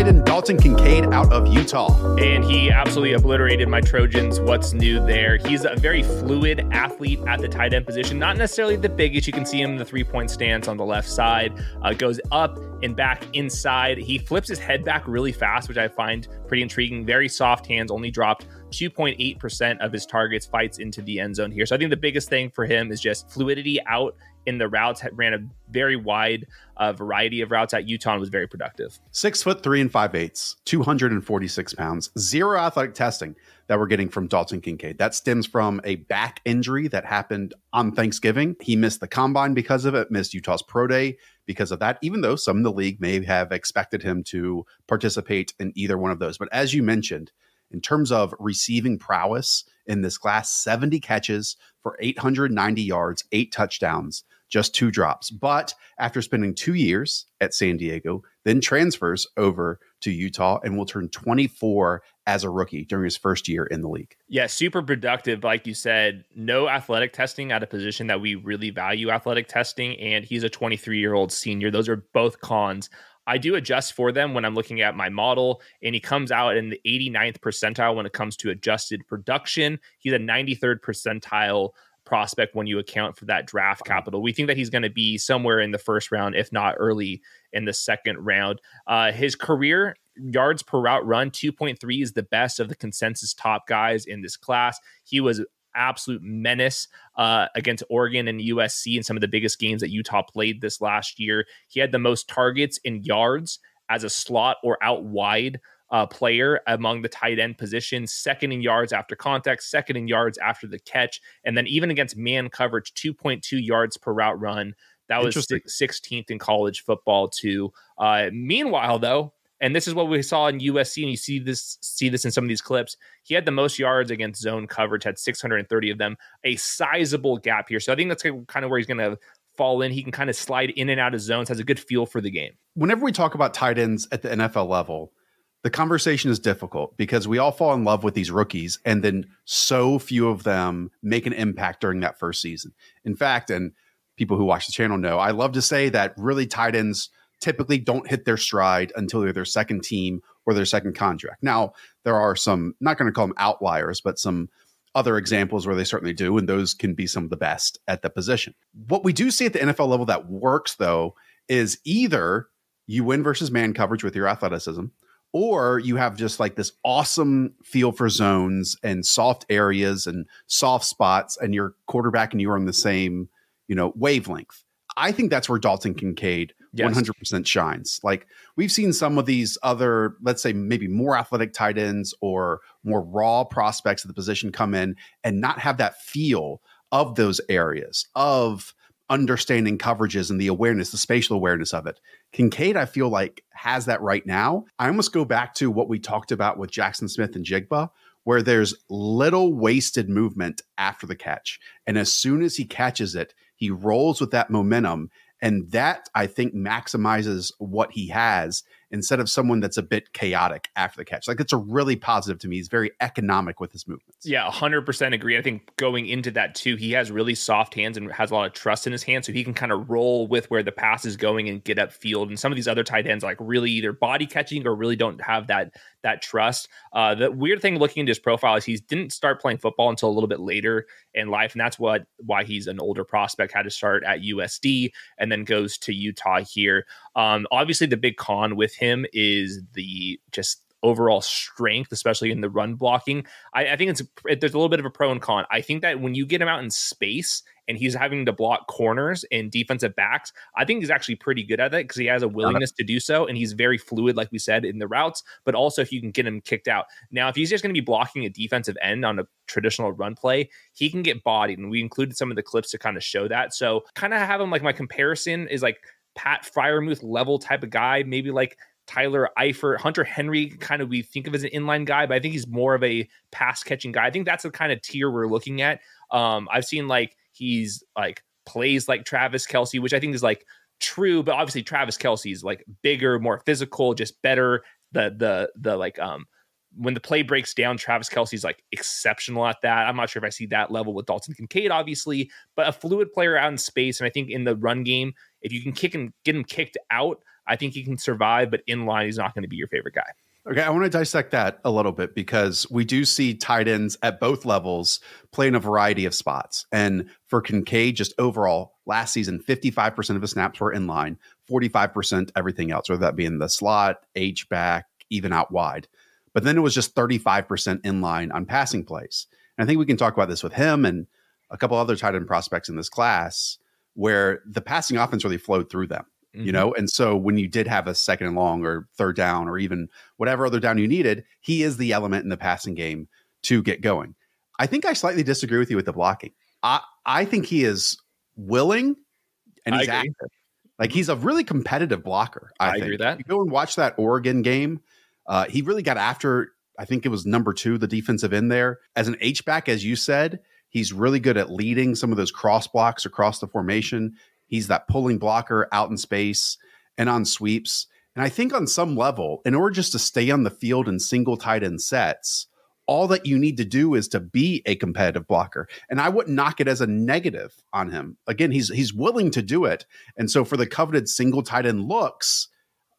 Tight end Dalton Kincaid out of Utah. and he absolutely obliterated my Trojans. What's new there? He's a very fluid athlete at the tight end position, not necessarily the biggest. You can see him in the three point stance on the left side, uh, goes up and back inside. He flips his head back really fast, which I find pretty intriguing. Very soft hands, only dropped 2.8% of his targets, fights into the end zone here. So I think the biggest thing for him is just fluidity out in the routes, ran a very wide uh, variety of routes at Utah and was very productive. Six foot three and five eighths, 246 pounds, zero athletic testing that we're getting from Dalton Kincaid. That stems from a back injury that happened on Thanksgiving. He missed the combine because of it, missed Utah's Pro Day because of that, even though some in the league may have expected him to participate in either one of those. But as you mentioned, in terms of receiving prowess in this class, 70 catches for 890 yards, eight touchdowns, just two drops. But after spending two years at San Diego, then transfers over to Utah and will turn 24 as a rookie during his first year in the league. Yeah, super productive. Like you said, no athletic testing at a position that we really value athletic testing. And he's a 23 year old senior. Those are both cons. I do adjust for them when I'm looking at my model, and he comes out in the 89th percentile when it comes to adjusted production. He's a 93rd percentile prospect when you account for that draft capital. We think that he's going to be somewhere in the first round, if not early in the second round. Uh, his career yards per route run 2.3 is the best of the consensus top guys in this class. He was absolute menace uh, against Oregon and USC in some of the biggest games that Utah played this last year. He had the most targets in yards as a slot or out wide uh, player among the tight end positions, second in yards after contact, second in yards after the catch, and then even against man coverage, 2.2 yards per route run. That was 16th in college football too. Uh, meanwhile, though, and this is what we saw in USC, and you see this see this in some of these clips. He had the most yards against zone coverage, had 630 of them, a sizable gap here. So I think that's kind of where he's going to fall in. He can kind of slide in and out of zones, has a good feel for the game. Whenever we talk about tight ends at the NFL level, the conversation is difficult because we all fall in love with these rookies and then so few of them make an impact during that first season. In fact, and people who watch the channel know, I love to say that really tight ends typically don't hit their stride until they're their second team or their second contract. Now, there are some, not going to call them outliers, but some other examples where they certainly do, and those can be some of the best at the position. What we do see at the NFL level that works, though, is either you win versus man coverage with your athleticism, or you have just like this awesome feel for zones and soft areas and soft spots, and your quarterback and you are on the same, you know, wavelength. I think that's where Dalton Kincaid Yes. 100% shines. Like we've seen some of these other, let's say maybe more athletic tight ends or more raw prospects of the position come in and not have that feel of those areas of understanding coverages and the awareness, the spatial awareness of it. Kincaid, I feel like, has that right now. I almost go back to what we talked about with Jaxon Smith-Njigba, where there's little wasted movement after the catch. And as soon as he catches it, he rolls with that momentum. And that I think maximizes what he has instead of someone that's a bit chaotic after the catch. Like it's a really positive to me. He's very economic with his movements. Yeah, 100% agree. I think going into that too, he has really soft hands and has a lot of trust in his hands. So he can kind of roll with where the pass is going and get up field. And some of these other tight ends like really either body catching or really don't have that that trust. Uh, the weird thing looking into his profile is he didn't start playing football until a little bit later in life, and that's what why he's an older prospect. Had to start at USD and then goes to Utah here. Um, obviously, the big con with him is the just overall strength, especially in the run blocking. I, I, think it's there's a little bit of a pro and con. I think that when you get him out in space and he's having to block corners and defensive backs, I think he's actually pretty good at that because he has a willingness to do so and he's very fluid, like we said, in the routes. But also, if you can get him kicked out. Now, if he's just going to be blocking a defensive end on a traditional run play, he can get bodied, and we included some of the clips to kind of show that. So, kind of have him like my comparison is like. Pat Freiermuth level type of guy, maybe like Tyler Eifert, Hunter Henry, kind of we think of as an inline guy, but I think he's more of a pass catching guy. I think that's the kind of tier we're looking at. Um, I've seen like he's like plays like Travis Kelce, which I think is like true, but obviously Travis Kelce is like bigger, more physical, just better. The the the like um when the play breaks down, Travis Kelce's like exceptional at that. I'm not sure if I see that level with Dalton Kincaid, obviously, but a fluid player out in space. And I think in the run game, if you can kick him, get him kicked out, I think he can survive, but in line, he's not going to be your favorite guy. Okay, I want to dissect that a little bit because we do see tight ends at both levels play in a variety of spots. And for Kincaid, just overall, last season, 55% of his snaps were in line, 45% everything else, whether that be in the slot, H back, even out wide. But then it was just 35% in line on passing plays. And I think we can talk about this with him and a couple other tight end prospects in this class where the passing offense really flowed through them. Mm-hmm. You know, and so when you did have a second and long or third down or even whatever other down you needed, he is the element in the passing game to get going. I think I slightly disagree with you with the blocking. I I think he is willing and he's active. Like he's a really competitive blocker. I, I agree that. you go and watch that Oregon game. Uh, he really got after. I think it was number two, the defensive end there as an H back, as you said. He's really good at leading some of those cross blocks across the formation. He's that pulling blocker out in space and on sweeps. And I think on some level, in order just to stay on the field in single tight end sets, all that you need to do is to be a competitive blocker. And I wouldn't knock it as a negative on him. Again, he's he's willing to do it. And so for the coveted single tight end looks,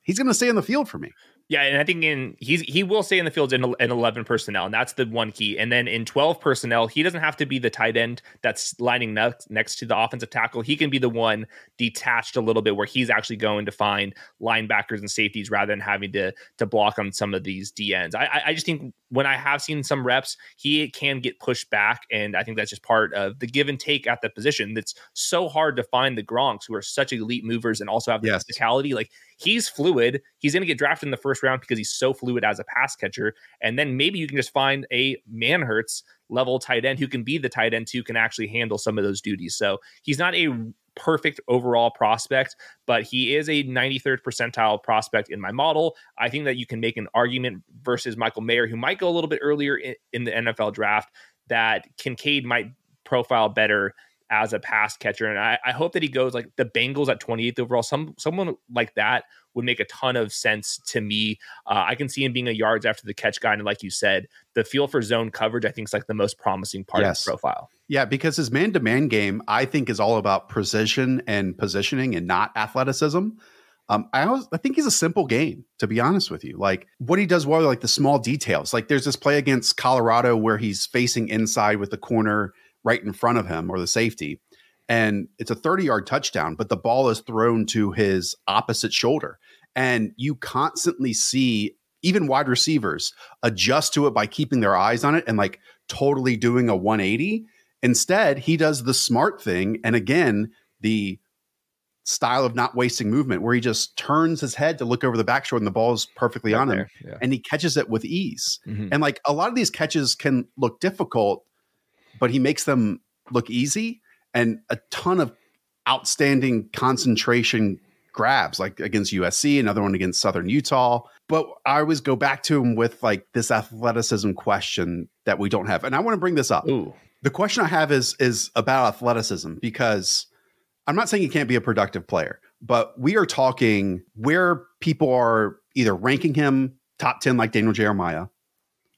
he's going to stay on the field for me. Yeah, and I think in he's he will stay in the field in, in eleven personnel, and that's the one key. And then in twelve personnel, he doesn't have to be the tight end that's lining next next to the offensive tackle. He can be the one detached a little bit, where he's actually going to find linebackers and safeties rather than having to to block on some of these DNs. I I just think when I have seen some reps, he can get pushed back, and I think that's just part of the give and take at the position. That's so hard to find the Gronks who are such elite movers and also have the yes. physicality. Like he's fluid. He's going to get drafted in the first round because he's so fluid as a pass catcher. And then maybe you can just find a Manhertz level tight end who can be the tight end who can actually handle some of those duties. So he's not a perfect overall prospect, but he is a 93rd percentile prospect in my model. I think that you can make an argument versus Michael Mayer, who might go a little bit earlier in, in the NFL draft, that Kincaid might profile better as a pass catcher. And I, I, hope that he goes like the Bengals at 28th overall. Some someone like that would make a ton of sense to me. Uh, I can see him being a yards after the catch guy. And like you said, the feel for zone coverage, I think, is like the most promising part yes. of his profile. Yeah, because his man to man game, I think, is all about precision and positioning and not athleticism. Um, I always, I think he's a simple game, to be honest with you. Like what he does well, like the small details. Like there's this play against Colorado where he's facing inside with the corner right in front of him or the safety. And it's a 30 yard touchdown, but the ball is thrown to his opposite shoulder. And you constantly see even wide receivers adjust to it by keeping their eyes on it and like totally doing a 180. Instead, he does the smart thing. And again, the style of not wasting movement where he just turns his head to look over the back shoulder and the ball is perfectly right on him yeah. and he catches it with ease. Mm-hmm. And like a lot of these catches can look difficult but he makes them look easy and a ton of outstanding concentration grabs, like against USC, another one against Southern Utah. But I always go back to him with like this athleticism question that we don't have. And I want to bring this up. Ooh. The question I have is is about athleticism because I'm not saying he can't be a productive player, but we are talking where people are either ranking him top 10 like Daniel Jeremiah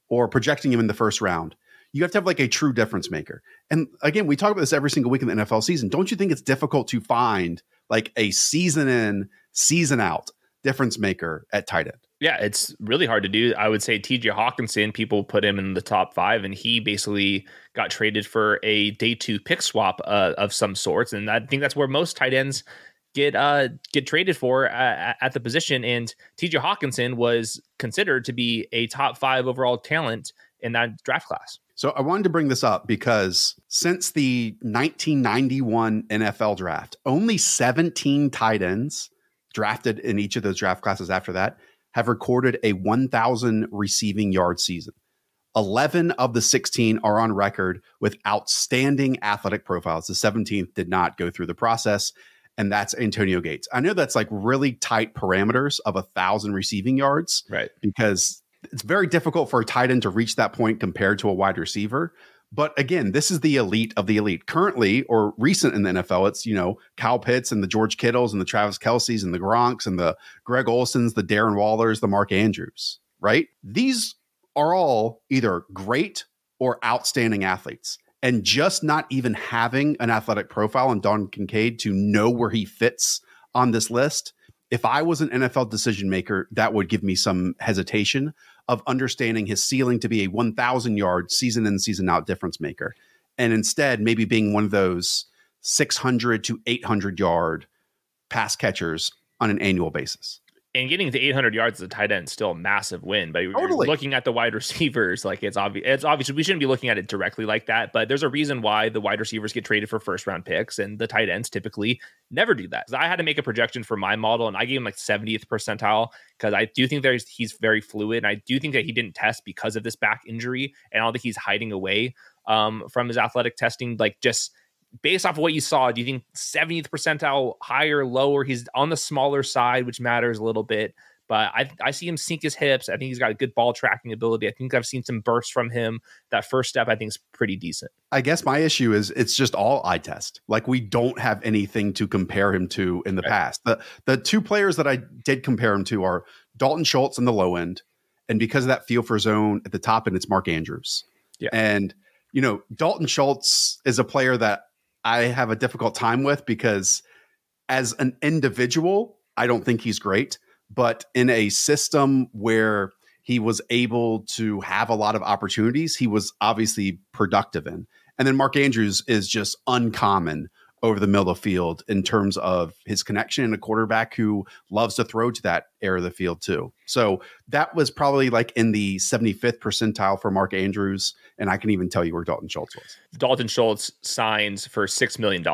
or projecting him in the first round. You have to have like a true difference maker. And again, we talk about this every single week in the NFL season. Don't you think it's difficult to find like a season in, season out difference maker at tight end? Yeah, it's really hard to do. I would say TJ Hockenson, people put him in the top five, and he basically got traded for a day two pick swap uh, of some sorts. And I think that's where most tight ends get uh get traded for uh, at the position. And TJ Hockenson was considered to be a top five overall talent in that draft class. So I wanted to bring this up because since the 1991 NFL draft, only 17 tight ends drafted in each of those draft classes after that have recorded a 1,000 receiving yard season. 11 of the 16 are on record with outstanding athletic profiles. The 17th did not go through the process, and that's Antonio Gates. I know that's like really tight parameters of a thousand receiving yards, right? Because it's very difficult for a tight end to reach that point compared to a wide receiver. But again, this is the elite of the elite. Currently, or recent in the NFL, it's you know Kyle Pitts and the George Kittles and the Travis Kelces and the Gronks and the Greg Olsens, the Darren Wallers, the Mark Andrews. Right? These are all either great or outstanding athletes. And just not even having an athletic profile on Don Kincaid to know where he fits on this list, if I was an NFL decision maker, that would give me some hesitation of understanding his ceiling to be a 1,000 yard season in, season out difference maker. And instead, maybe being one of those 600 to 800 yard pass catchers on an annual basis and getting to 800 yards as a tight end is still a massive win. But totally. looking at the wide receivers, like it's obvious. It's obvious we shouldn't be looking at it directly like that. But there's a reason why the wide receivers get traded for first round picks, and the tight ends typically never do that. I had to make a projection for my model, and I gave him like 70th percentile because I do think there's he's very fluid. And I do think that he didn't test because of this back injury, and I don't think he's hiding away um, from his athletic testing. Like just based off of what you saw, do you think 70th percentile higher, lower? He's on the smaller side, which matters a little bit. But I, I see him sink his hips. I think he's got a good ball tracking ability. I think I've seen some bursts from him. That first step, I think, is pretty decent. I guess my issue is it's just all eye test. Like we don't have anything to compare him to in the right. past. The the two players that I did compare him to are Dalton Schultz in the low end, and because of that feel for zone at the top end, it's Mark Andrews. Yeah. And you know, Dalton Schultz is a player that I have a difficult time with because as an individual, I don't think he's great. But in a system where he was able to have a lot of opportunities, he was obviously productive in. And then Mark Andrews is just uncommon over the middle of the field in terms of his connection and a quarterback who loves to throw to that area of the field too. So that was probably like in the 75th percentile for Mark Andrews. And I can even tell you where Dalton Schultz was. Dalton Schultz signs for $6 million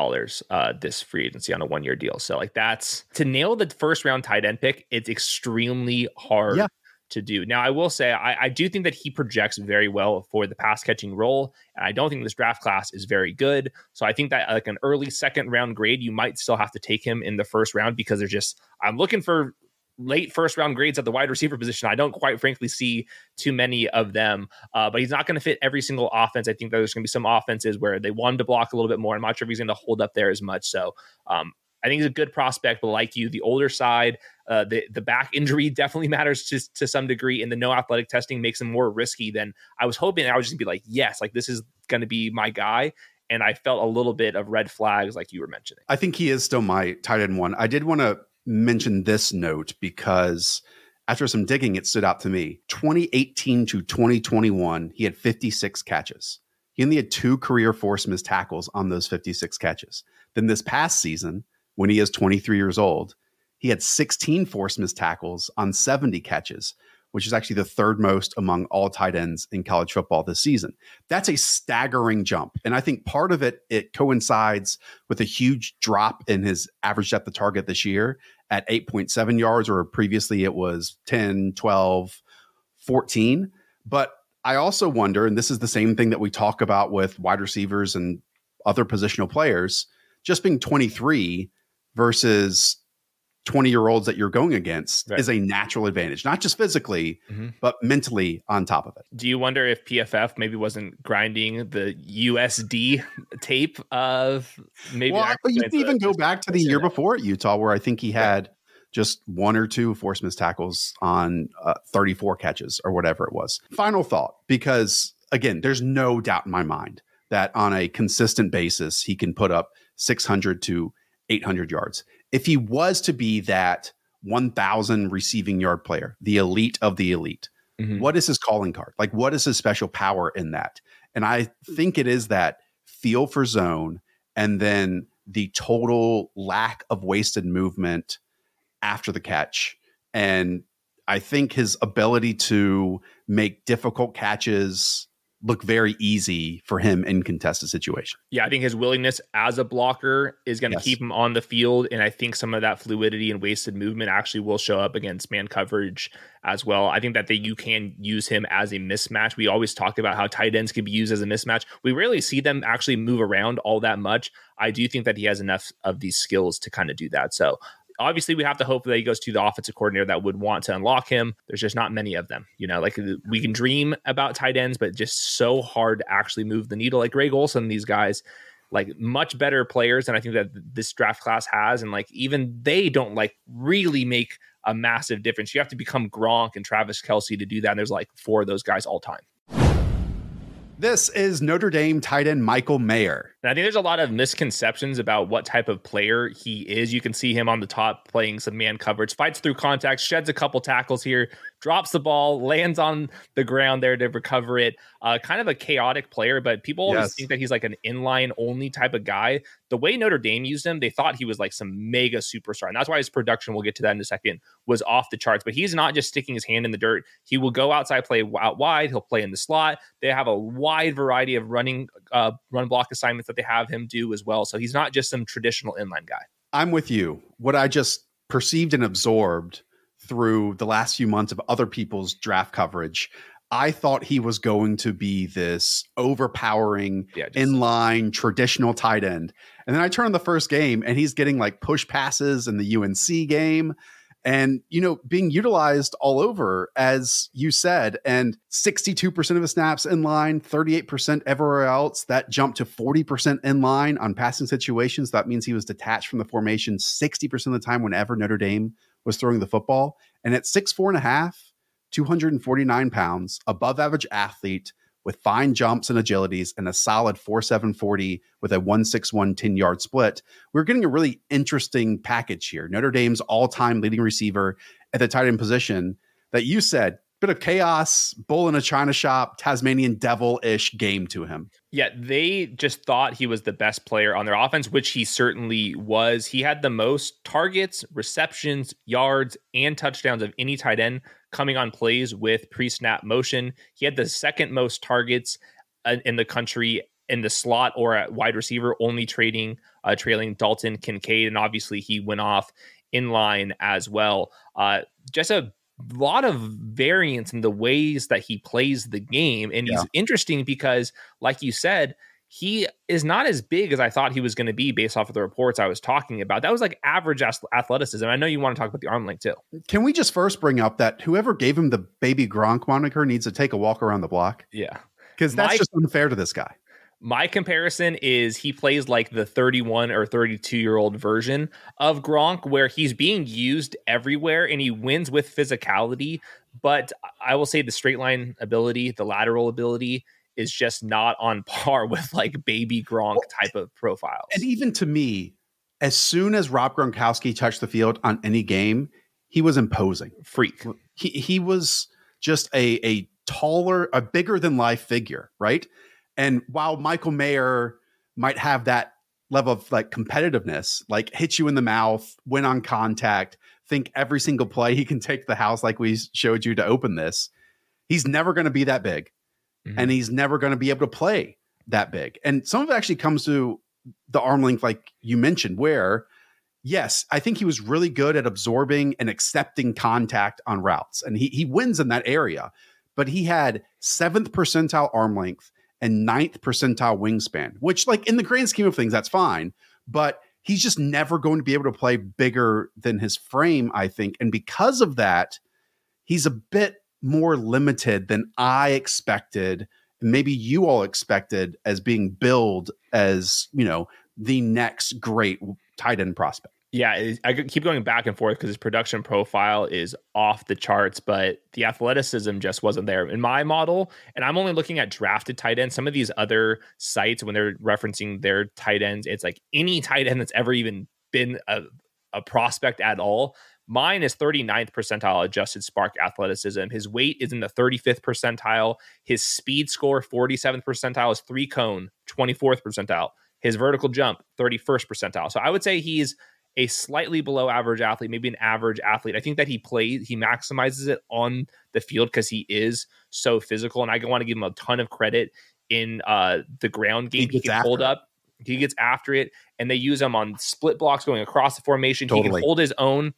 uh, this free agency on a one year deal. So, like, that's to nail the first round tight end pick, it's extremely hard. Yeah to do. Now, I will say, I, I, do think that he projects very well for the pass catching role. And I don't think this draft class is very good. So I think that like an early second round grade, you might still have to take him in the first round because there's just, I'm looking for late first round grades at the wide receiver position. I don't quite frankly see too many of them, uh, but he's not going to fit every single offense. I think that there's going to be some offenses where they want to block a little bit more. I'm not sure if he's going to hold up there as much. So um, I think he's a good prospect, but like you, the older side, uh, the the back injury definitely matters to, to some degree, and the no athletic testing makes him more risky than I was hoping. I was just be like, yes, like this is going to be my guy. And I felt a little bit of red flags, like you were mentioning. I think he is still my tight end one. I did want to mention this note because after some digging, it stood out to me. 2018 to 2021, he had 56 catches. He only had two career force missed tackles on those 56 catches. Then this past season, when he is 23 years old, he had 16 force missed tackles on 70 catches, which is actually the third most among all tight ends in college football this season. That's a staggering jump. And I think part of it it coincides with a huge drop in his average depth of target this year at 8.7 yards or previously it was 10, 12, 14. But I also wonder and this is the same thing that we talk about with wide receivers and other positional players, just being 23 versus 20 year olds that you're going against right. is a natural advantage, not just physically, mm-hmm. but mentally on top of it. Do you wonder if PFF maybe wasn't grinding the USD tape of maybe? Well, but you can even go back to the year before at Utah, where I think he had just one or two force missed tackles on uh, 34 catches or whatever it was. Final thought, because again, there's no doubt in my mind that on a consistent basis, he can put up 600 to 800 yards. If he was to be that 1,000 receiving yard player, the elite of the elite, mm-hmm. what is his calling card? Like, what is his special power in that? And I think it is that feel for zone and then the total lack of wasted movement after the catch. And I think his ability to make difficult catches look very easy for him in contested situation. Yeah, I think his willingness as a blocker is going to yes. keep him on the field, and I think some of that fluidity and wasted movement actually will show up against man coverage as well. I think that they, you can use him as a mismatch. We always talk about how tight ends can be used as a mismatch. We rarely see them actually move around all that much. I do think that he has enough of these skills to kind of do that. So obviously we have to hope that he goes to the offensive coordinator that would want to unlock him. There's just not many of them. You know, like we can dream about tight ends, but just so hard to actually move the needle. Like Greg Olsen, these guys, like much better players than I think that this draft class has. And like even they don't like really make a massive difference. You have to become Gronk and Travis Kelce to do that. And there's like four of those guys all time. This is Notre Dame tight end Michael Mayer. I think there's a lot of misconceptions about what type of player he is. You can see him on the top playing some man coverage, fights through contact, sheds a couple tackles here, drops the ball, lands on the ground there to recover it. Uh, kind of a chaotic player, but people always yes. think that he's like an inline only type of guy. The way Notre Dame used him, they thought he was like some mega superstar. And that's why his production, we'll get to that in a second, was off the charts. But he's not just sticking his hand in the dirt. He will go outside, play out wide. He'll play in the slot. They have a wide variety of running, uh, run block assignments that they have him do as well. So he's not just some traditional inline guy. I'm with you. What I just perceived and absorbed through the last few months of other people's draft coverage, I thought he was going to be this overpowering yeah, just, inline traditional tight end. And then I turn on the first game and he's getting like push passes in the UNC game and you know being utilized all over as you said and 62% of his snaps in line 38% everywhere else that jumped to 40% in line on passing situations that means he was detached from the formation 60% of the time whenever notre dame was throwing the football. And at six four and a half, 249 pounds, above average athlete with fine jumps and agilities and a solid 4740 with a 161 10 yard split. We're getting a really interesting package here. Notre Dame's all time leading receiver at the tight end position that you said bit of chaos, bull in a china shop, Tasmanian devil ish game to him. Yeah, they just thought he was the best player on their offense, which he certainly was. He had the most targets, receptions, yards, and touchdowns of any tight end coming on plays with pre snap motion. He had the second most targets uh, in the country in the slot or at wide receiver, only trading, uh, trailing Dalton Kincaid. And obviously, he went off in line as well. Uh, just a lot of variance in the ways that he plays the game. And yeah. he's interesting because, like you said, he is not as big as I thought he was going to be based off of the reports I was talking about. That was like average athleticism. I know you want to talk about the arm length too. Can we just first bring up that whoever gave him the baby Gronk moniker needs to take a walk around the block? Yeah. Because that's just unfair to this guy. My comparison is he plays like the 31 or 32 year old version of Gronk, where he's being used everywhere and he wins with physicality. But I will say the straight line ability, the lateral ability is just not on par with like baby Gronk type of profiles. And even to me, as soon as Rob Gronkowski touched the field on any game, he was imposing. Freak. He he was just a a taller, a bigger than life figure, right? And while Michael Mayer might have that level of like competitiveness, like hit you in the mouth, win on contact, think every single play he can take the house like we showed you to open this, he's never going to be that big. Mm-hmm. And he's never going to be able to play that big. And some of it actually comes to the arm length, like you mentioned, where yes, I think he was really good at absorbing and accepting contact on routes. And he he wins in that area. But he had seventh percentile arm length and ninth percentile wingspan, which, like, in the grand scheme of things, that's fine. But he's just never going to be able to play bigger than his frame, I think. And because of that, he's a bit more limited than I expected. Maybe you all expected as being billed as, you know, the next great tight end prospect. Yeah, I keep going back and forth because his production profile is off the charts, but the athleticism just wasn't there in my model. And I'm only looking at drafted tight ends. Some of these other sites, when they're referencing their tight ends, it's like any tight end that's ever even been a, a prospect at all. Mine is 39th percentile adjusted SPARQ athleticism. His weight is in the 35th percentile. His speed score, 47th percentile, is three cone, 24th percentile. His vertical jump, 31st percentile. So I would say he's a slightly below average athlete, maybe an average athlete. I think that he plays, he maximizes it on the field because he is so physical. And I want to give him a ton of credit in uh, the ground game. He, he can hold up, he gets after it, and they use him on split blocks going across the formation. Totally. He can hold his own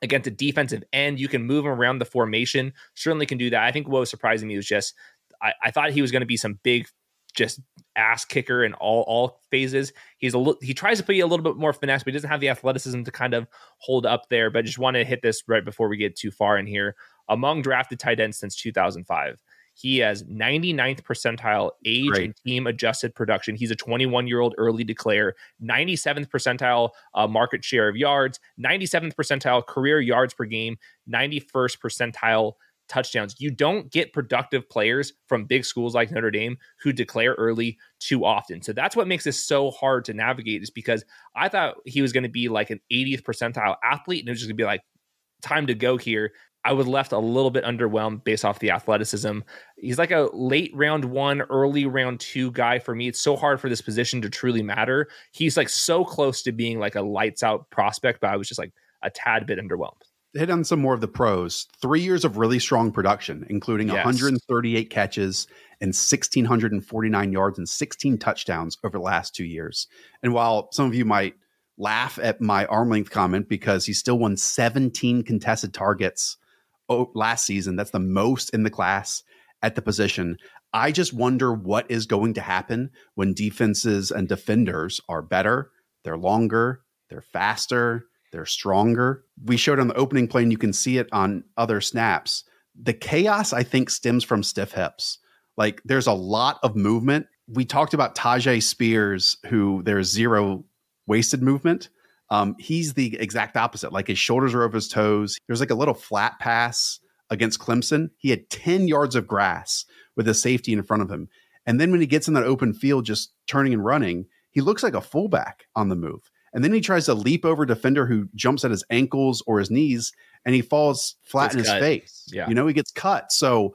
against a defensive end. You can move him around the formation. Certainly can do that. I think what was surprising me was just I, I thought he was going to be some big just ass kicker in all all phases. He's a little, he tries to be a little bit more finesse, but he doesn't have the athleticism to kind of hold up there. But I just want to hit this right before we get too far in here. Among drafted tight ends since 2005, he has 99th percentile age Great. and team adjusted production. He's a 21 year old early declare, 97th percentile uh, market share of yards, 97th percentile career yards per game, 91st percentile touchdowns. You don't get productive players from big schools like Notre Dame who declare early too often. So that's what makes this so hard to navigate is because I thought he was going to be like an 80th percentile athlete and it was just going to be like time to go here. I was left a little bit underwhelmed based off the athleticism. He's like a late round one, early round two guy for me. It's so hard for this position to truly matter. He's like so close to being like a lights out prospect, but I was just like a tad bit underwhelmed hit on some more of the pros. Three years of really strong production, including yes. 138 catches and 1,649 yards and 16 touchdowns over the last two years. And while some of you might laugh at my arm length comment because he still won 17 contested targets last season, that's the most in the class at the position. I just wonder what is going to happen when defenses and defenders are better, they're longer, they're faster, they're stronger. We showed on the opening plane, you can see it on other snaps. The chaos, I think, stems from stiff hips. Like there's a lot of movement. We talked about Tyjae Spears, who there's zero wasted movement. Um, he's the exact opposite. Like his shoulders are over his toes. There's like a little flat pass against Clemson. He had 10 yards of grass with a safety in front of him. And then when he gets in that open field, just turning and running, he looks like a fullback on the move. And then he tries to leap over defender who jumps at his ankles or his knees and he falls flat in his cut. face. Yeah. You know, he gets cut. So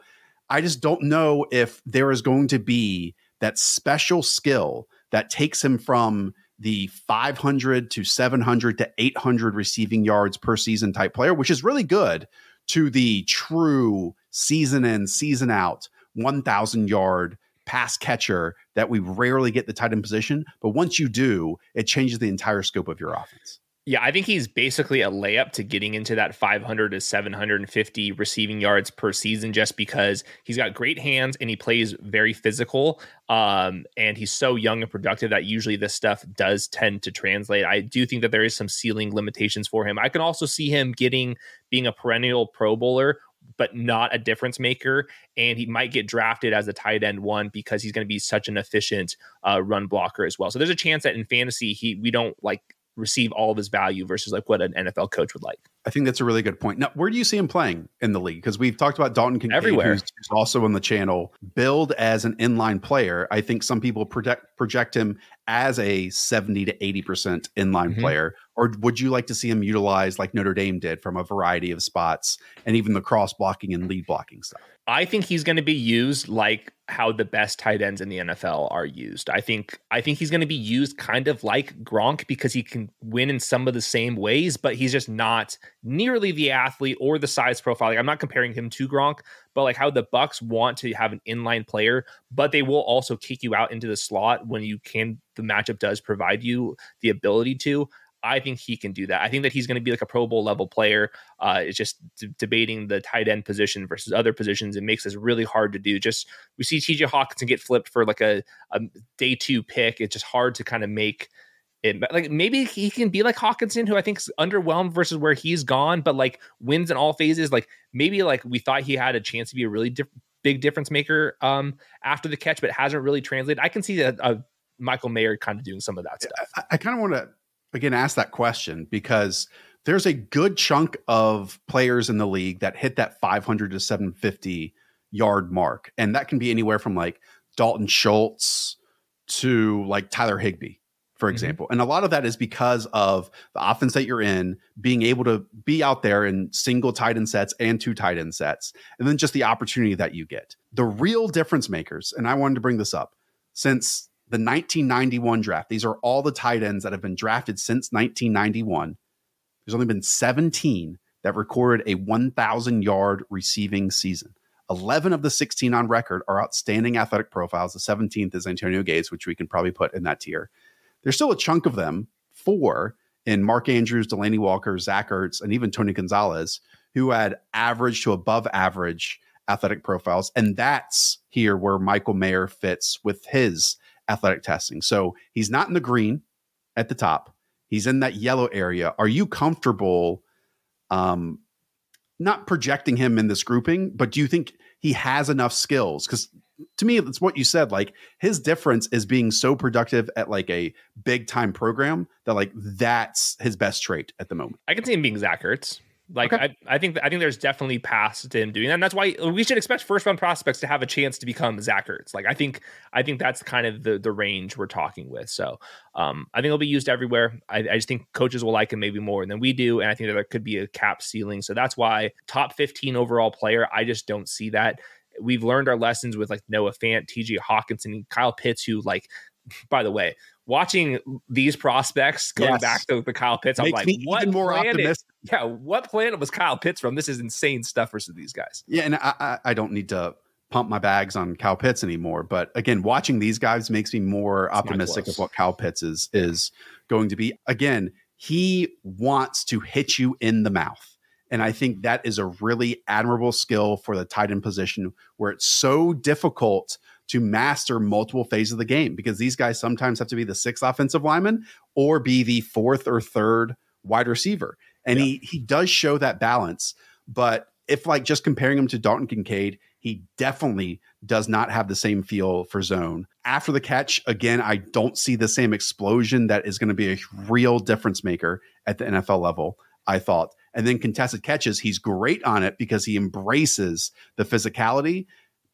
I just don't know if there is going to be that special skill that takes him from the 500 to 700 to 800 receiving yards per season type player, which is really good, to the true season in, season out, 1,000 yard pass catcher that we rarely get the tight end position. But once you do, it changes the entire scope of your offense. Yeah, I think he's basically a layup to getting into that 500 to 750 receiving yards per season just because he's got great hands and he plays very physical. Um, and he's so young and productive that usually this stuff does tend to translate. I do think that there is some ceiling limitations for him. I can also see him getting being a perennial pro bowler but not a difference maker. And he might get drafted as a tight end one because he's going to be such an efficient uh, run blocker as well. So there's a chance that in fantasy, he we don't like receive all of his value versus like what an NFL coach would like. I think that's a really good point. Now, where do you see him playing in the league? Because we've talked about Dalton Kincaid, everywhere, who's, also on the channel. Build as an inline player. I think some people project project him as a seventy to eighty percent inline mm-hmm. player. Or would you like to see him utilized like Notre Dame did from a variety of spots and even the cross blocking and lead blocking stuff? I think he's going to be used like how the best tight ends in the NFL are used. I think I think he's going to be used kind of like Gronk because he can win in some of the same ways, but he's just not nearly the athlete or the size profile. Like I'm not comparing him to Gronk, but like how the Bucs want to have an inline player, but they will also kick you out into the slot when you can the matchup does provide you the ability to. I think he can do that. I think that he's going to be like a Pro Bowl level player. Uh, it's just d- debating the tight end position versus other positions. It makes this really hard to do. Just we see TJ Hockenson get flipped for like a, a day two pick. It's just hard to kind of make it like maybe he can be like Hockenson, who I think is underwhelmed versus where he's gone, but like wins in all phases. Like maybe like we thought he had a chance to be a really diff- big difference maker um after the catch, but hasn't really translated. I can see a, a Michael Mayer kind of doing some of that stuff. I, I kind of want to again ask that question because there's a good chunk of players in the league that hit that 500 to 750 yard mark. And that can be anywhere from like Dalton Schultz to like Tyler Higbee, for mm-hmm. example. Mm-hmm. And a lot of that is because of the offense that you're in, being able to be out there in single tight end sets and two tight end sets, and then just the opportunity that you get. The real difference makers, and I wanted to bring this up since the 1991 draft, these are all the tight ends that have been drafted since 1991 there's only been 17 that recorded a 1,000 yard receiving season. 11 of the 16 on record are outstanding athletic profiles. The 17th is Antonio Gates, which we can probably put in that tier. There's still a chunk of them, four in Mark Andrews, Delanie Walker, Zach Ertz, and even Tony Gonzalez, who had average to above average athletic profiles. And that's here where Michael Mayer fits with his athletic testing. So he's not in the green at the top. He's in that yellow area. Are you comfortable um not projecting him in this grouping, but do you think he has enough skills? Because to me, it's what you said. Like his difference is being so productive at like a big time program that like that's his best trait at the moment. I can see him being Zach Ertz. Like okay. I, I think I think there's definitely paths to him doing that. And that's why we should expect first round prospects to have a chance to become Zach Ertz. Like I think I think that's kind of the the range we're talking with. So um, I think it'll be used everywhere. I, I, just think coaches will like him maybe more than we do, and I think that there could be a cap ceiling. So that's why top 15 overall player. I just don't see that. We've learned our lessons with like Noah Fant, T.J. Hockenson, Kyle Pitts, who like by the way, watching these prospects going yes. back to the Kyle Pitts, Makes I'm like, what more planet, optimistic. Yeah, what planet was Kyle Pitts from? This is insane stuff versus these guys. Yeah, and I, I don't need to pump my bags on Kyle Pitts anymore. But again, watching these guys makes me more it's optimistic of what Kyle Pitts is is going to be. Again, he wants to hit you in the mouth. And I think that is a really admirable skill for the tight end position where it's so difficult to master multiple phases of the game because these guys sometimes have to be the sixth offensive lineman or be the fourth or third wide receiver. And yeah. he he does show that balance. But if like just comparing him to Dalton Kincaid, he definitely does not have the same feel for zone. After the catch, again, I don't see the same explosion that is going to be a real difference maker at the NFL level. I thought. And then contested catches, he's great on it because he embraces the physicality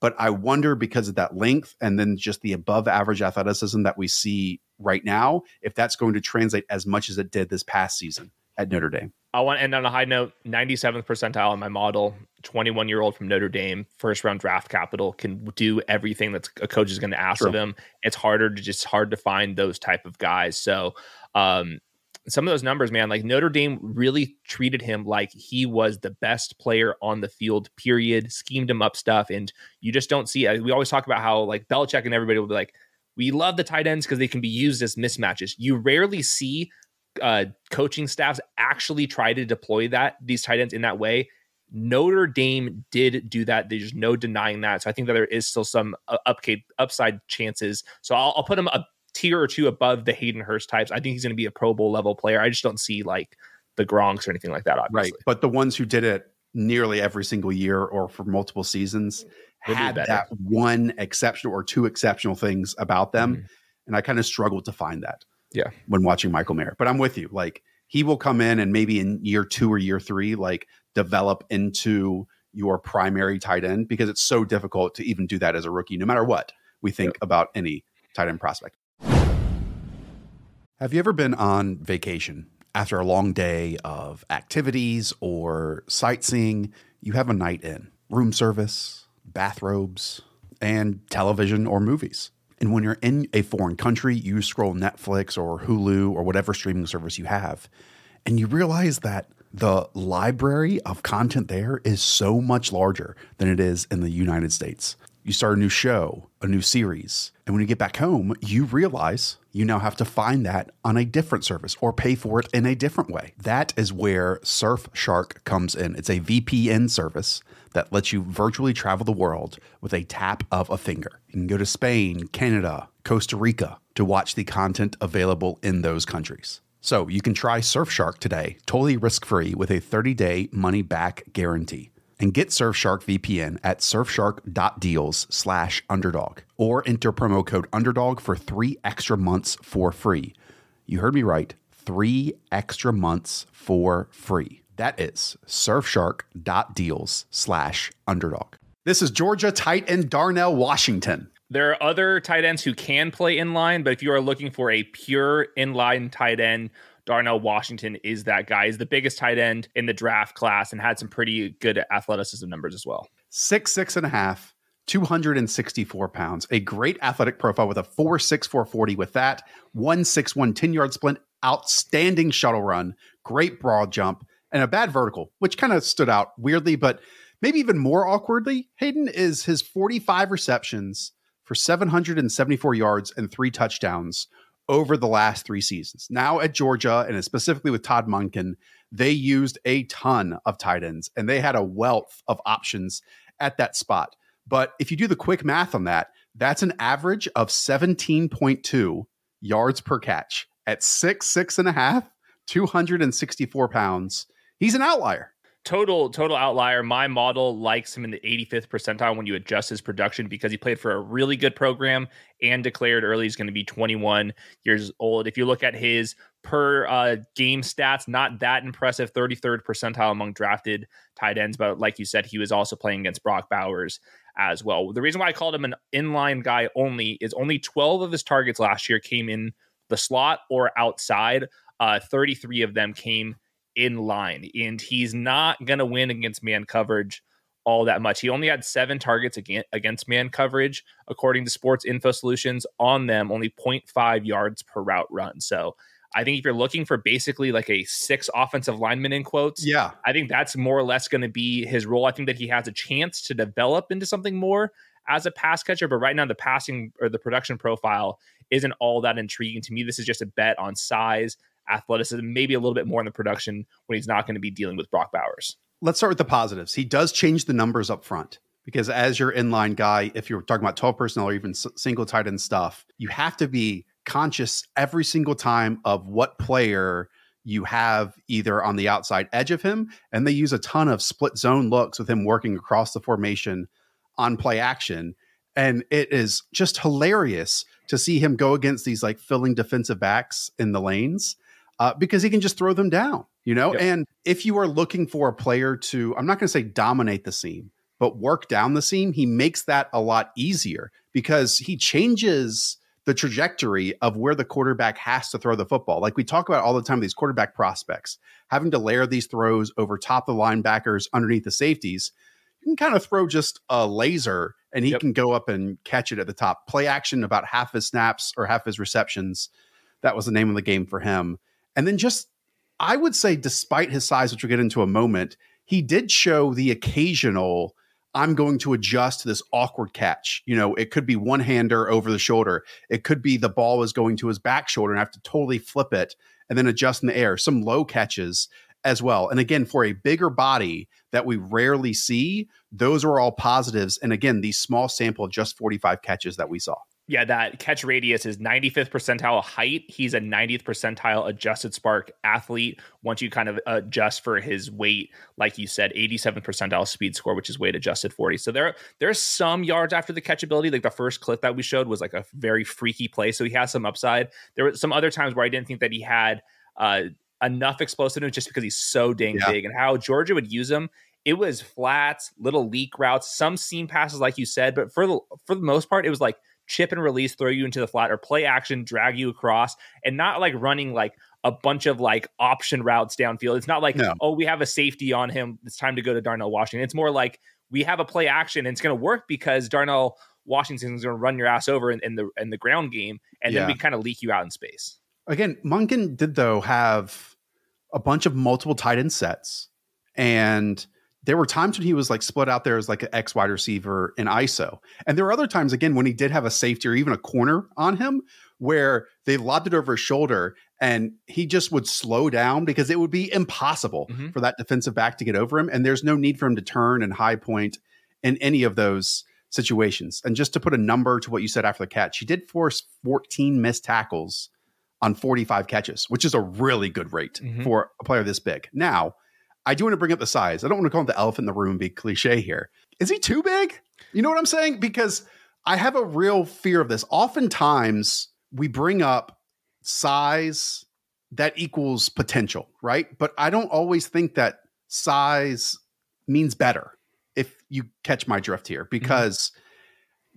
but I wonder because of that length and then just the above average athleticism that we see right now, if that's going to translate as much as it did this past season at Notre Dame. I want to end on a high note 97th percentile in my model. 21 year old from Notre Dame, first round draft capital, can do everything that a coach is going to ask True. of him. It's harder to just hard to find those type of guys. So, um, some of those numbers, man, like Notre Dame really treated him like he was the best player on the field, period, schemed him up stuff. And you just don't see it. We always talk about how like Belichick and everybody will be like, we love the tight ends because they can be used as mismatches. You rarely see uh, coaching staffs actually try to deploy that, these tight ends in that way. Notre Dame did do that. There's no denying that. So I think that there is still some uh, upside upside chances. So I'll, I'll put him a tier or two above the Hayden Hurst types. I think he's going to be a Pro Bowl level player. I just don't see like the Gronks or anything like that. Obviously. Right, but the ones who did it nearly every single year or for multiple seasons had that one exceptional or two exceptional things about them, mm-hmm. and I kind of struggled to find that. Yeah, when watching Michael Mayer, but I'm with you. Like he will come in and maybe in year two or year three, like develop into your primary tight end because it's so difficult to even do that as a rookie, no matter what we think about any tight end prospect. Have you ever been on vacation? After a long day of activities or sightseeing, you have a night in, room service, bathrobes, and television or movies. And when you're in a foreign country, you scroll Netflix or Hulu or whatever streaming service you have, and you realize that the library of content there is so much larger than it is in the United States you start a new show, a new series. And when you get back home, you realize you now have to find that on a different service or pay for it in a different way. That is where Surfshark comes in. It's a VPN service that lets you virtually travel the world with a tap of a finger. You can go to Spain, Canada, Costa Rica to watch the content available in those countries. So you can try Surfshark today, totally risk free with a 30 day money back guarantee and get Surfshark VPN at surfshark.deals slash underdog or enter promo code underdog for three extra months for free. You heard me right. three extra months for free. That is surfshark.deals slash underdog. This is Georgia tight end Darnell Washington. There are other tight ends who can play inline, but if you are looking for a pure inline tight end, Darnell Washington is that guy. He's the biggest tight end in the draft class and had some pretty good athleticism numbers as well. Six, six and a half, 264 pounds. A great athletic profile with a 4'6, 440 with that. 161 10 yard sprint, outstanding shuttle run, great broad jump, and a bad vertical, which kind of stood out weirdly, but maybe even more awkwardly. Hayden is his 45 receptions for 774 yards and three touchdowns over the last three seasons. Now at Georgia, and specifically with Todd Monken, they used a ton of tight ends and they had a wealth of options at that spot. But if you do the quick math on that, that's an average of 17.2 yards per catch at six, six and a half, 264 pounds. He's an outlier total total outlier. My model likes him in the 85th percentile when you adjust his production because he played for a really good program and declared early he's going to be 21 years old. If you look at his per uh, game stats, not that impressive. 33rd percentile among drafted tight ends, but like you said, he was also playing against Brock Bowers as well. The reason why I called him an inline guy only is only 12 of his targets last year came in the slot or outside. Uh, 33 of them came in line, and he's not going to win against man coverage all that much. He only had seven targets against man coverage, according to Sports Info Solutions. On them, only 0.5 yards per route run. So I think if you're looking for basically like a six offensive lineman in quotes, yeah, I think that's more or less going to be his role. I think that he has a chance to develop into something more as a pass catcher, but right now the passing or the production profile isn't all that intriguing to me. This is just a bet on size athleticism, maybe a little bit more in the production when he's not going to be dealing with Brock Bowers. Let's start with the positives. He does change the numbers up front because as your inline guy, if you're talking about 12 personnel or even single tight end stuff, you have to be conscious every single time of what player you have either on the outside edge of him, and they use a ton of split zone looks with him working across the formation on play action. And it is just hilarious to see him go against these like filling defensive backs in the lanes uh, because he can just throw them down, you know? Yep. And if you are looking for a player to, I'm not going to say dominate the seam, but work down the seam, he makes that a lot easier because he changes the trajectory of where the quarterback has to throw the football. Like we talk about all the time, these quarterback prospects having to layer these throws over top the linebackers underneath the safeties. You can kind of throw just a laser and he yep. can go up and catch it at the top. Play action about half his snaps or half his receptions. That was the name of the game for him. And then just, I would say, despite his size, which we'll get into a moment, he did show the occasional, I'm going to adjust to this awkward catch. You know, it could be one hander over the shoulder. It could be the ball is going to his back shoulder and I have to totally flip it and then adjust in the air. Some low catches as well. And again, for a bigger body that we rarely see, those are all positives. And again, these small sample, just 45 catches that we saw yeah, that catch radius is 95th percentile height. He's a 90th percentile adjusted SPARQ athlete. Once you kind of adjust for his weight, like you said, 87th percentile speed score, which is weight adjusted 40. So there, there's some yards after the catchability. Like the first clip that we showed was like a very freaky play. So he has some upside. There were some other times where I didn't think that he had uh, enough explosiveness just because he's so dang yeah. big and how Georgia would use him it was flats, little leak routes, some seam passes, like you said, but for the for the most part, it was like chip and release, throw you into the flat, or play action, drag you across, and not like running like a bunch of like option routes downfield. It's not like, no. oh, we have a safety on him. It's time to go to Darnell Washington. It's more like we have a play action and it's going to work because Darnell Washington is going to run your ass over in, in, the in the ground game, and yeah. then we kind of leak you out in space. Again, Monken did though have a bunch of multiple tight end sets, and there were times when he was like split out there as like an X wide receiver in ISO. And there were other times, again, when he did have a safety or even a corner on him where they lobbed it over his shoulder and he just would slow down because it would be impossible mm-hmm. for that defensive back to get over him. And there's no need for him to turn and high point in any of those situations. And just to put a number to what you said after the catch, he did force 14 missed tackles on 45 catches, which is a really good rate mm-hmm. for a player this big. Now, I do want to bring up the size. I don't want to call him the elephant in the room, be cliche here. Is he too big? You know what I'm saying? Because I have a real fear of this. Oftentimes, we bring up size that equals potential, right? But I don't always think that size means better if you catch my drift here because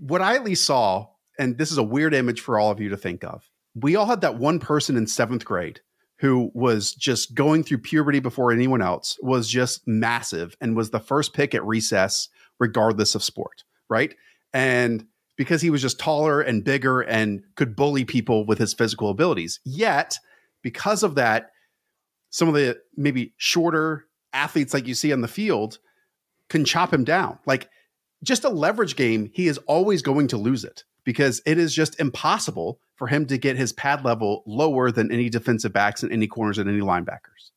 mm-hmm. what I at least saw and this is a weird image for all of you to think of. We all had that one person in 7th grade who was just going through puberty before anyone else, was just massive and was the first pick at recess regardless of sport, right? And because he was just taller and bigger and could bully people with his physical abilities. Yet, because of that, some of the maybe shorter athletes like you see on the field can chop him down. Like just a leverage game, he is always going to lose it because it is just impossible for him to get his pad level lower than any defensive backs and any corners and any linebackers.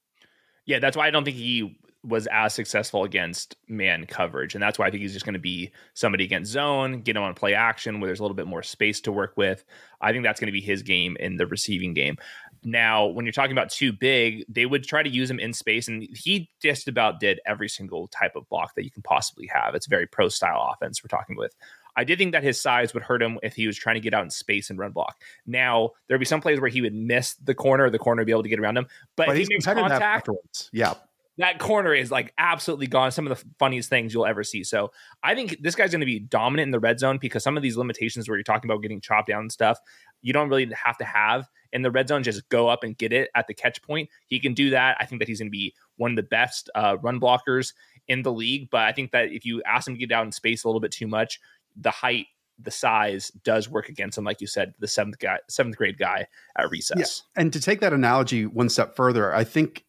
Yeah, that's why I don't think he was as successful against man coverage. And that's why I think he's just going to be somebody against zone, get him on play action where there's a little bit more space to work with. I think that's going to be his game in the receiving game. Now, when you're talking about too big, they would try to use him in space, and he just about did every single type of block that you can possibly have. It's very pro style offense we're talking with. I did think that his size would hurt him if he was trying to get out in space and run block. Now there'd be some plays where he would miss the corner, the corner would be able to get around him. But, but if he makes contact, yeah, that corner is like absolutely gone. Some of the funniest things you'll ever see. So I think this guy's going to be dominant in the red zone because some of these limitations where you're talking about getting chopped down and stuff, you don't really have to have in the red zone. Just go up and get it at the catch point. He can do that. I think that he's going to be one of the best uh, run blockers in the league. But I think that if you ask him to get out in space a little bit too much, the height the size does work against him, like you said, the seventh guy, seventh grade guy at recess. Yeah. And to take that analogy one step further, I think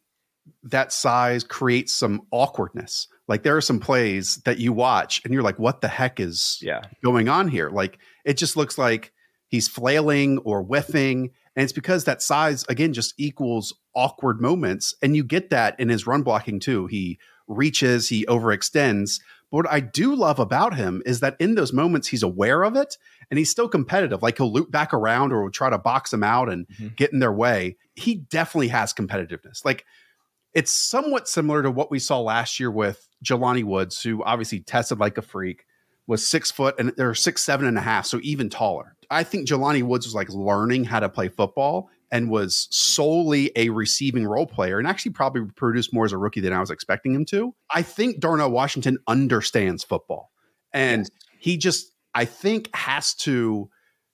that size creates some awkwardness. Like there are some plays that you watch and you're like, what the heck is yeah. going on here? Like it just looks like he's flailing or whiffing. And it's because that size, again, just equals awkward moments. And you get that in his run blocking too. He reaches, he overextends. But what I do love about him is that in those moments, he's aware of it and he's still competitive. Like he'll loop back around or try to box them out and mm-hmm. get in their way. He definitely has competitiveness. Like it's somewhat similar to what we saw last year with Jelani Woods, who obviously tested like a freak, was six foot and they're six, seven and a half, so even taller. I think Jelani Woods was like learning how to play football and was solely a receiving role player and actually probably produced more as a rookie than I was expecting him to. I think Darnell Washington understands football and he just, I think, has to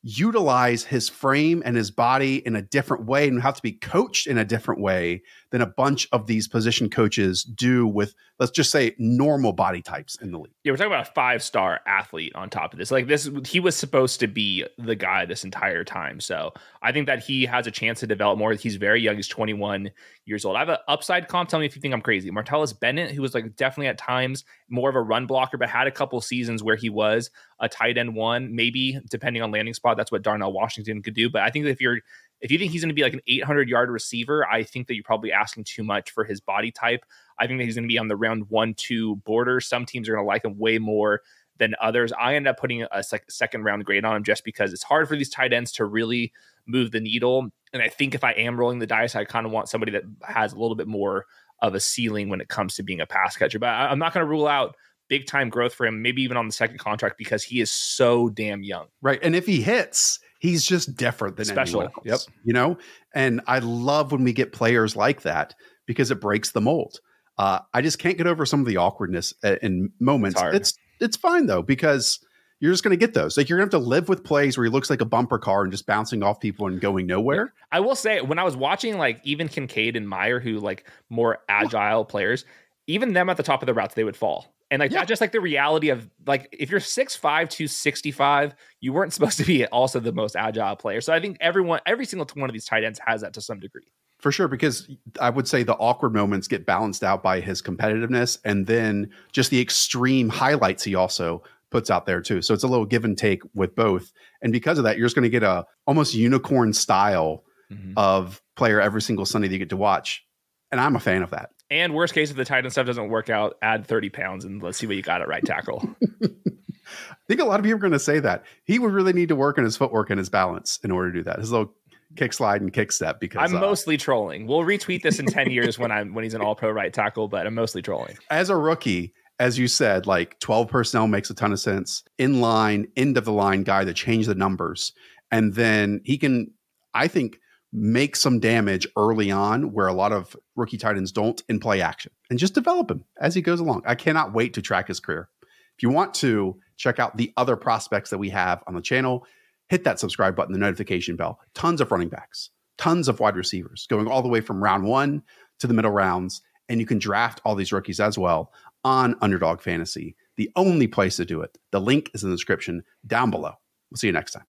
utilize his frame and his body in a different way and have to be coached in a different way than a bunch of these position coaches do with let's just say normal body types in the league. Yeah, we're talking about a five star athlete on top of this. Like this, he was supposed to be the guy this entire time. So I think that he has a chance to develop more. He's very young. He's 21 years old. I have an upside comp. Tell me if you think I'm crazy. Martellus Bennett, who was like definitely at times more of a run blocker, but had a couple seasons where he was a tight end one, maybe depending on landing spot. That's what Darnell Washington could do. But I think if you're if you think he's going to be like an 800 yard receiver, I think that you're probably asking too much for his body type. I think that he's going to be on the round one, two border. Some teams are going to like him way more than others. I end up putting a sec- second round grade on him just because it's hard for these tight ends to really move the needle. And I think if I am rolling the dice, I kind of want somebody that has a little bit more of a ceiling when it comes to being a pass catcher. But I, I'm not going to rule out big time growth for him, maybe even on the second contract because he is so damn young. Right. And if he hits, he's just different than special. Yep. You know, and I love when we get players like that because it breaks the mold. Uh, I just can't get over some of the awkwardness uh, in moments. It's, it's it's fine though because you're just going to get those. Like you're going to have to live with plays where he looks like a bumper car and just bouncing off people and going nowhere. I will say when I was watching like even Kincaid and Mayer, who like more agile players, even them at the top of the routes, they would fall. And like yeah. that's just like the reality of like if you're 6'5, 265, you weren't supposed to be also the most agile player. So I think everyone, every single one of these tight ends has that to some degree. For sure, because I would say the awkward moments get balanced out by his competitiveness and then just the extreme highlights he also puts out there too. So it's a little give and take with both. And because of that, you're just going to get a almost unicorn style mm-hmm. of player every single Sunday that you get to watch. And I'm a fan of that. And worst case, if the tight end stuff doesn't work out, add 30 pounds and let's see what you got at right tackle. I think a lot of people are going to say that. He would really need to work on his footwork and his balance in order to do that. His little kick slide and kick step because I'm uh, mostly trolling. We'll retweet this in 10 years when I'm when he's an all pro right tackle, but I'm mostly trolling. As a rookie, as you said, like 12 personnel makes a ton of sense. In line, end of the line guy to change the numbers. And then he can, I think, make some damage early on where a lot of rookie tight ends don't in play action and just develop him as he goes along. I cannot wait to track his career. If you want to check out the other prospects that we have on the channel, hit that subscribe button, the notification bell. Tons of running backs, tons of wide receivers going all the way from round one to the middle rounds. And you can draft all these rookies as well on Underdog Fantasy, the only place to do it. The link is in the description down below. We'll see you next time.